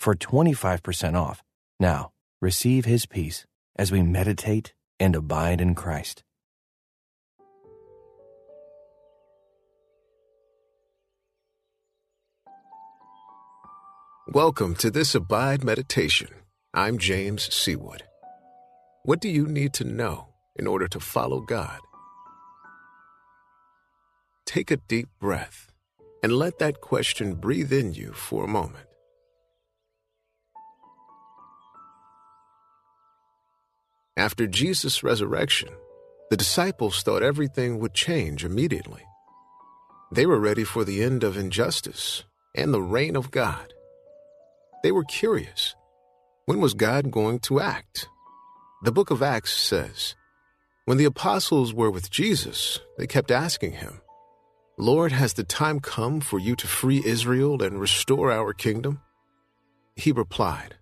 for 25% off. Now, receive his peace as we meditate and abide in Christ. Welcome to this Abide Meditation. I'm James Seawood. What do you need to know in order to follow God? Take a deep breath and let that question breathe in you for a moment. After Jesus' resurrection, the disciples thought everything would change immediately. They were ready for the end of injustice and the reign of God. They were curious. When was God going to act? The book of Acts says, When the apostles were with Jesus, they kept asking him, Lord, has the time come for you to free Israel and restore our kingdom? He replied,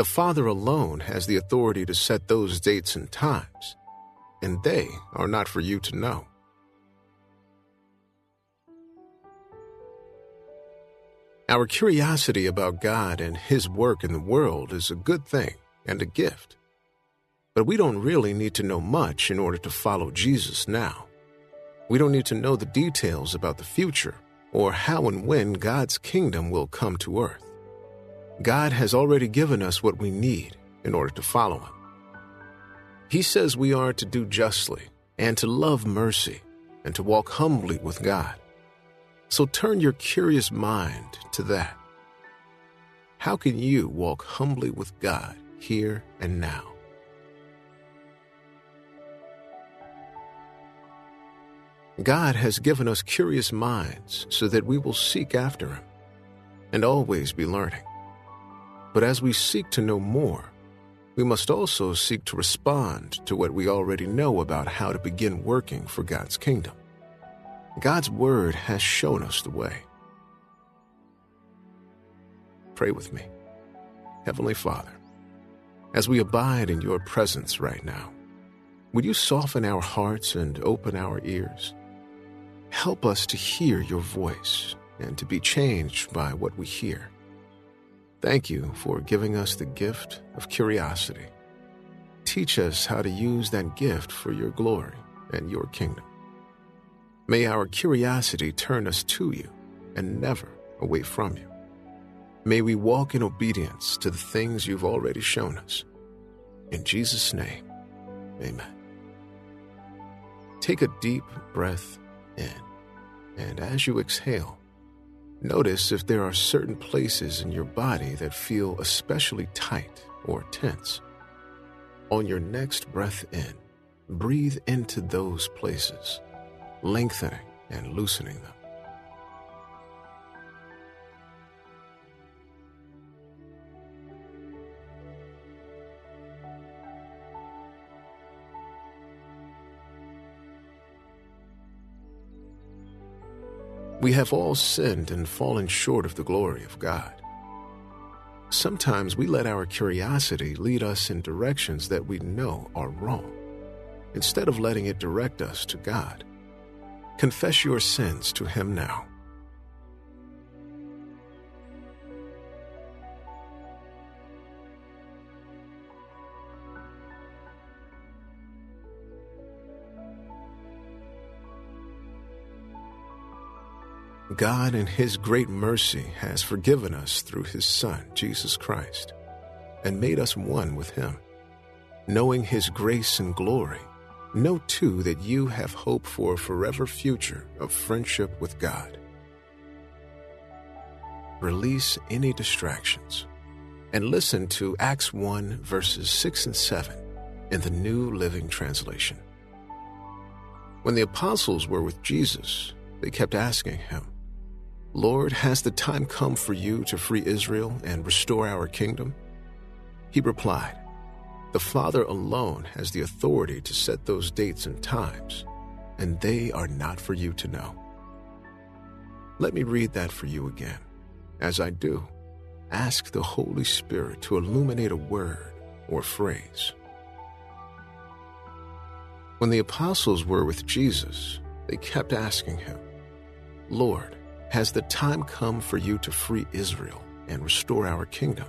the Father alone has the authority to set those dates and times, and they are not for you to know. Our curiosity about God and His work in the world is a good thing and a gift. But we don't really need to know much in order to follow Jesus now. We don't need to know the details about the future or how and when God's kingdom will come to earth. God has already given us what we need in order to follow Him. He says we are to do justly and to love mercy and to walk humbly with God. So turn your curious mind to that. How can you walk humbly with God here and now? God has given us curious minds so that we will seek after Him and always be learning. But as we seek to know more, we must also seek to respond to what we already know about how to begin working for God's kingdom. God's Word has shown us the way. Pray with me. Heavenly Father, as we abide in your presence right now, would you soften our hearts and open our ears? Help us to hear your voice and to be changed by what we hear. Thank you for giving us the gift of curiosity. Teach us how to use that gift for your glory and your kingdom. May our curiosity turn us to you and never away from you. May we walk in obedience to the things you've already shown us. In Jesus' name, amen. Take a deep breath in, and as you exhale, Notice if there are certain places in your body that feel especially tight or tense. On your next breath in, breathe into those places, lengthening and loosening them. We have all sinned and fallen short of the glory of God. Sometimes we let our curiosity lead us in directions that we know are wrong, instead of letting it direct us to God. Confess your sins to Him now. God, in His great mercy, has forgiven us through His Son, Jesus Christ, and made us one with Him. Knowing His grace and glory, know too that you have hope for a forever future of friendship with God. Release any distractions and listen to Acts 1, verses 6 and 7 in the New Living Translation. When the apostles were with Jesus, they kept asking him, Lord, has the time come for you to free Israel and restore our kingdom? He replied, The Father alone has the authority to set those dates and times, and they are not for you to know. Let me read that for you again. As I do, ask the Holy Spirit to illuminate a word or phrase. When the apostles were with Jesus, they kept asking him, Lord, has the time come for you to free Israel and restore our kingdom?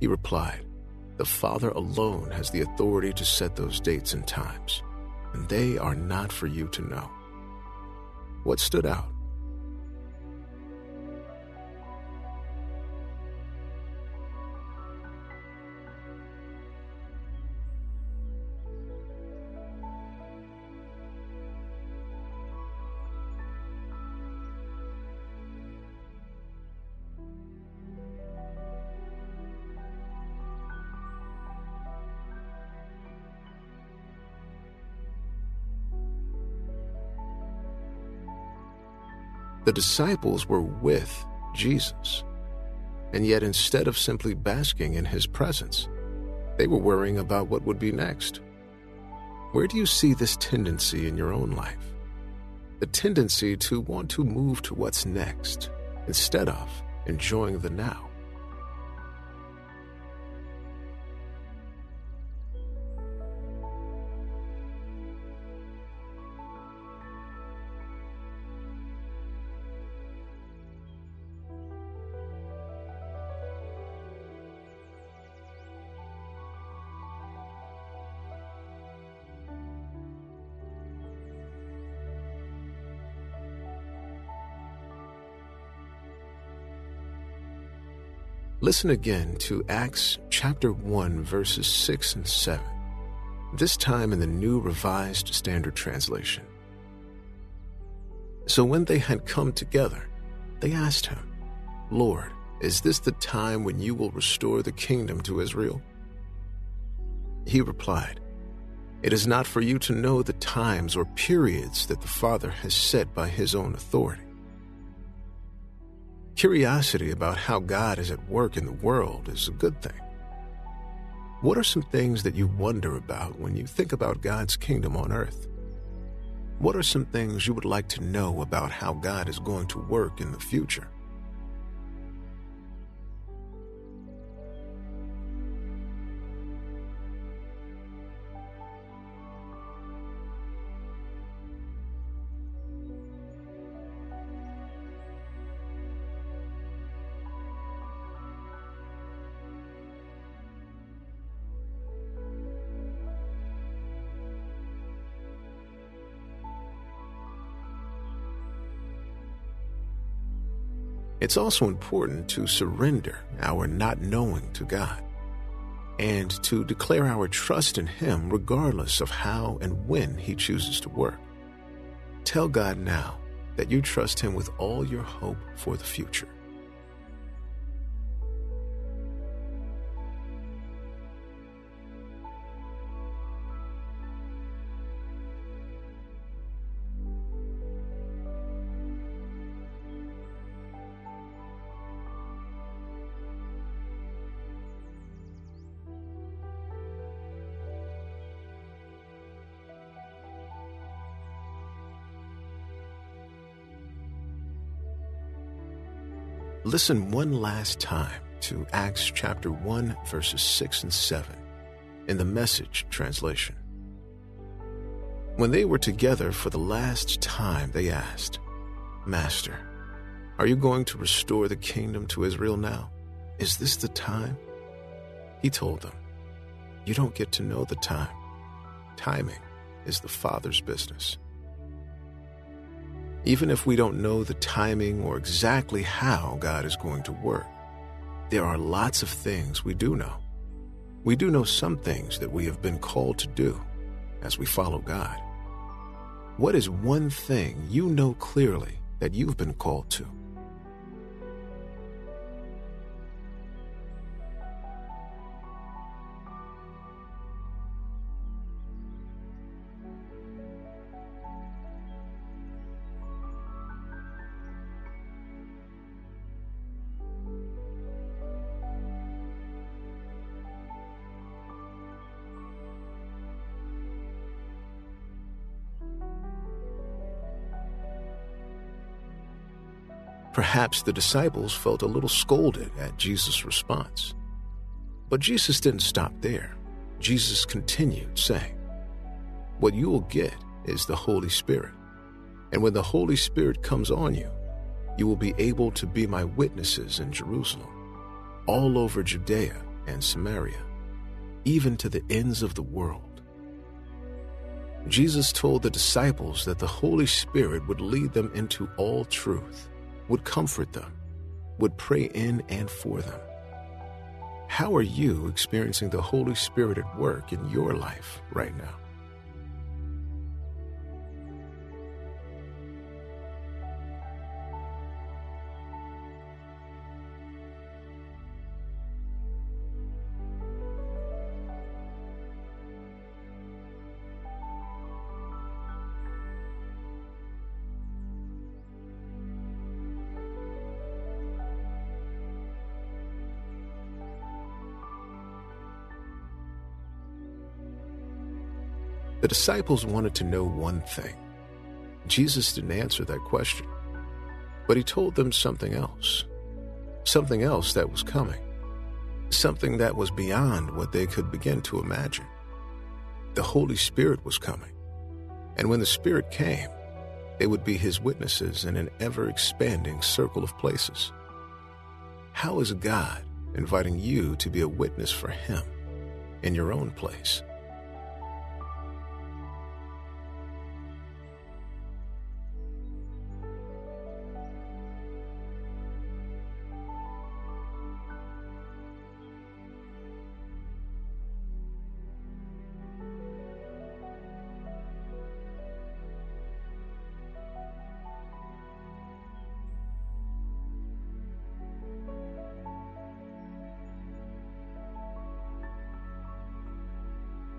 He replied, The Father alone has the authority to set those dates and times, and they are not for you to know. What stood out? The disciples were with Jesus. And yet, instead of simply basking in his presence, they were worrying about what would be next. Where do you see this tendency in your own life? The tendency to want to move to what's next instead of enjoying the now. Listen again to Acts chapter 1, verses 6 and 7, this time in the New Revised Standard Translation. So when they had come together, they asked him, Lord, is this the time when you will restore the kingdom to Israel? He replied, It is not for you to know the times or periods that the Father has set by his own authority Curiosity about how God is at work in the world is a good thing. What are some things that you wonder about when you think about God's kingdom on earth? What are some things you would like to know about how God is going to work in the future? It's also important to surrender our not knowing to God and to declare our trust in Him regardless of how and when He chooses to work. Tell God now that you trust Him with all your hope for the future. Listen one last time to Acts chapter 1, verses 6 and 7 in the Message translation. When they were together for the last time, they asked, Master, are you going to restore the kingdom to Israel now? Is this the time? He told them, You don't get to know the time. Timing is the Father's business. Even if we don't know the timing or exactly how God is going to work, there are lots of things we do know. We do know some things that we have been called to do as we follow God. What is one thing you know clearly that you've been called to? Perhaps the disciples felt a little scolded at Jesus' response. But Jesus didn't stop there. Jesus continued, saying, What you will get is the Holy Spirit. And when the Holy Spirit comes on you, you will be able to be my witnesses in Jerusalem, all over Judea and Samaria, even to the ends of the world. Jesus told the disciples that the Holy Spirit would lead them into all truth, would comfort them, would pray in and for them. How are you experiencing the Holy Spirit at work in your life right now? The disciples wanted to know one thing. Jesus didn't answer that question, but he told them something else. Something else that was coming. Something that was beyond what they could begin to imagine. The Holy Spirit was coming. And when the Spirit came, they would be his witnesses in an ever expanding circle of places. How is God inviting you to be a witness for him in your own place?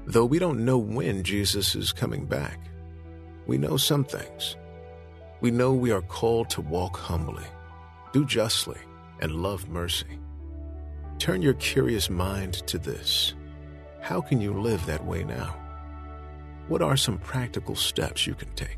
Though we don't know when Jesus is coming back, we know some things. We know we are called to walk humbly, do justly, and love mercy. Turn your curious mind to this. How can you live that way now? What are some practical steps you can take?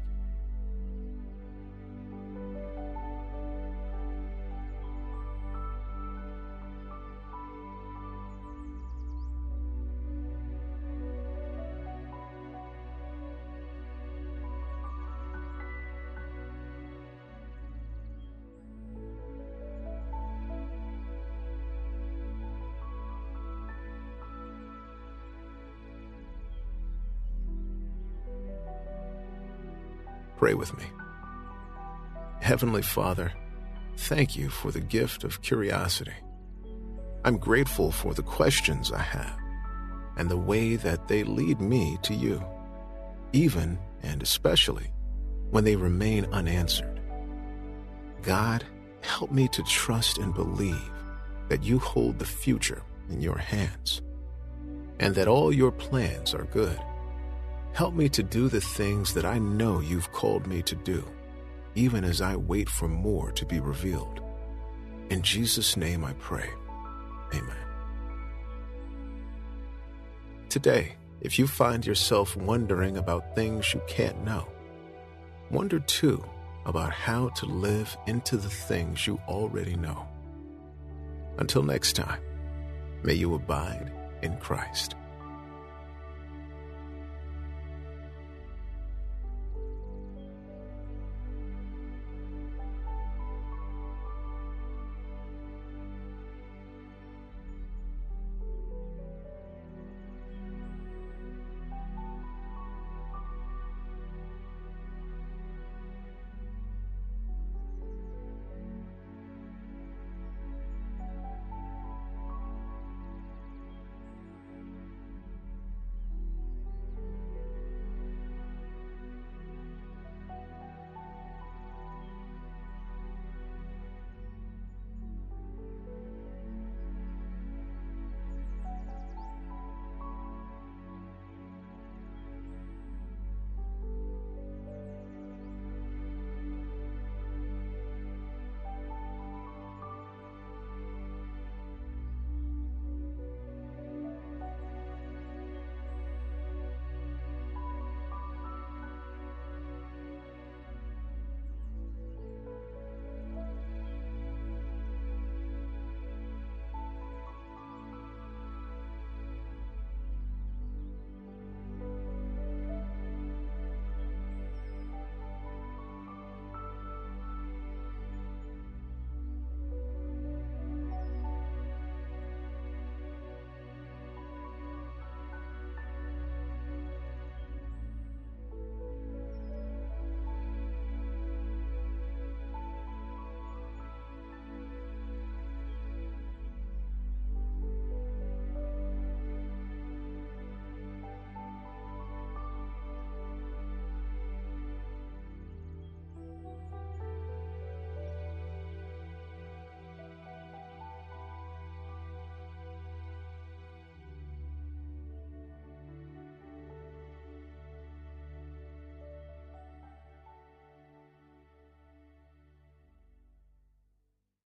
Pray with me. Heavenly Father, thank you for the gift of curiosity. I'm grateful for the questions I have and the way that they lead me to you, even and especially when they remain unanswered. God, help me to trust and believe that you hold the future in your hands and that all your plans are good. Help me to do the things that I know you've called me to do, even as I wait for more to be revealed. In Jesus' name I pray. Amen. Today, if you find yourself wondering about things you can't know, wonder too about how to live into the things you already know. Until next time, may you abide in Christ.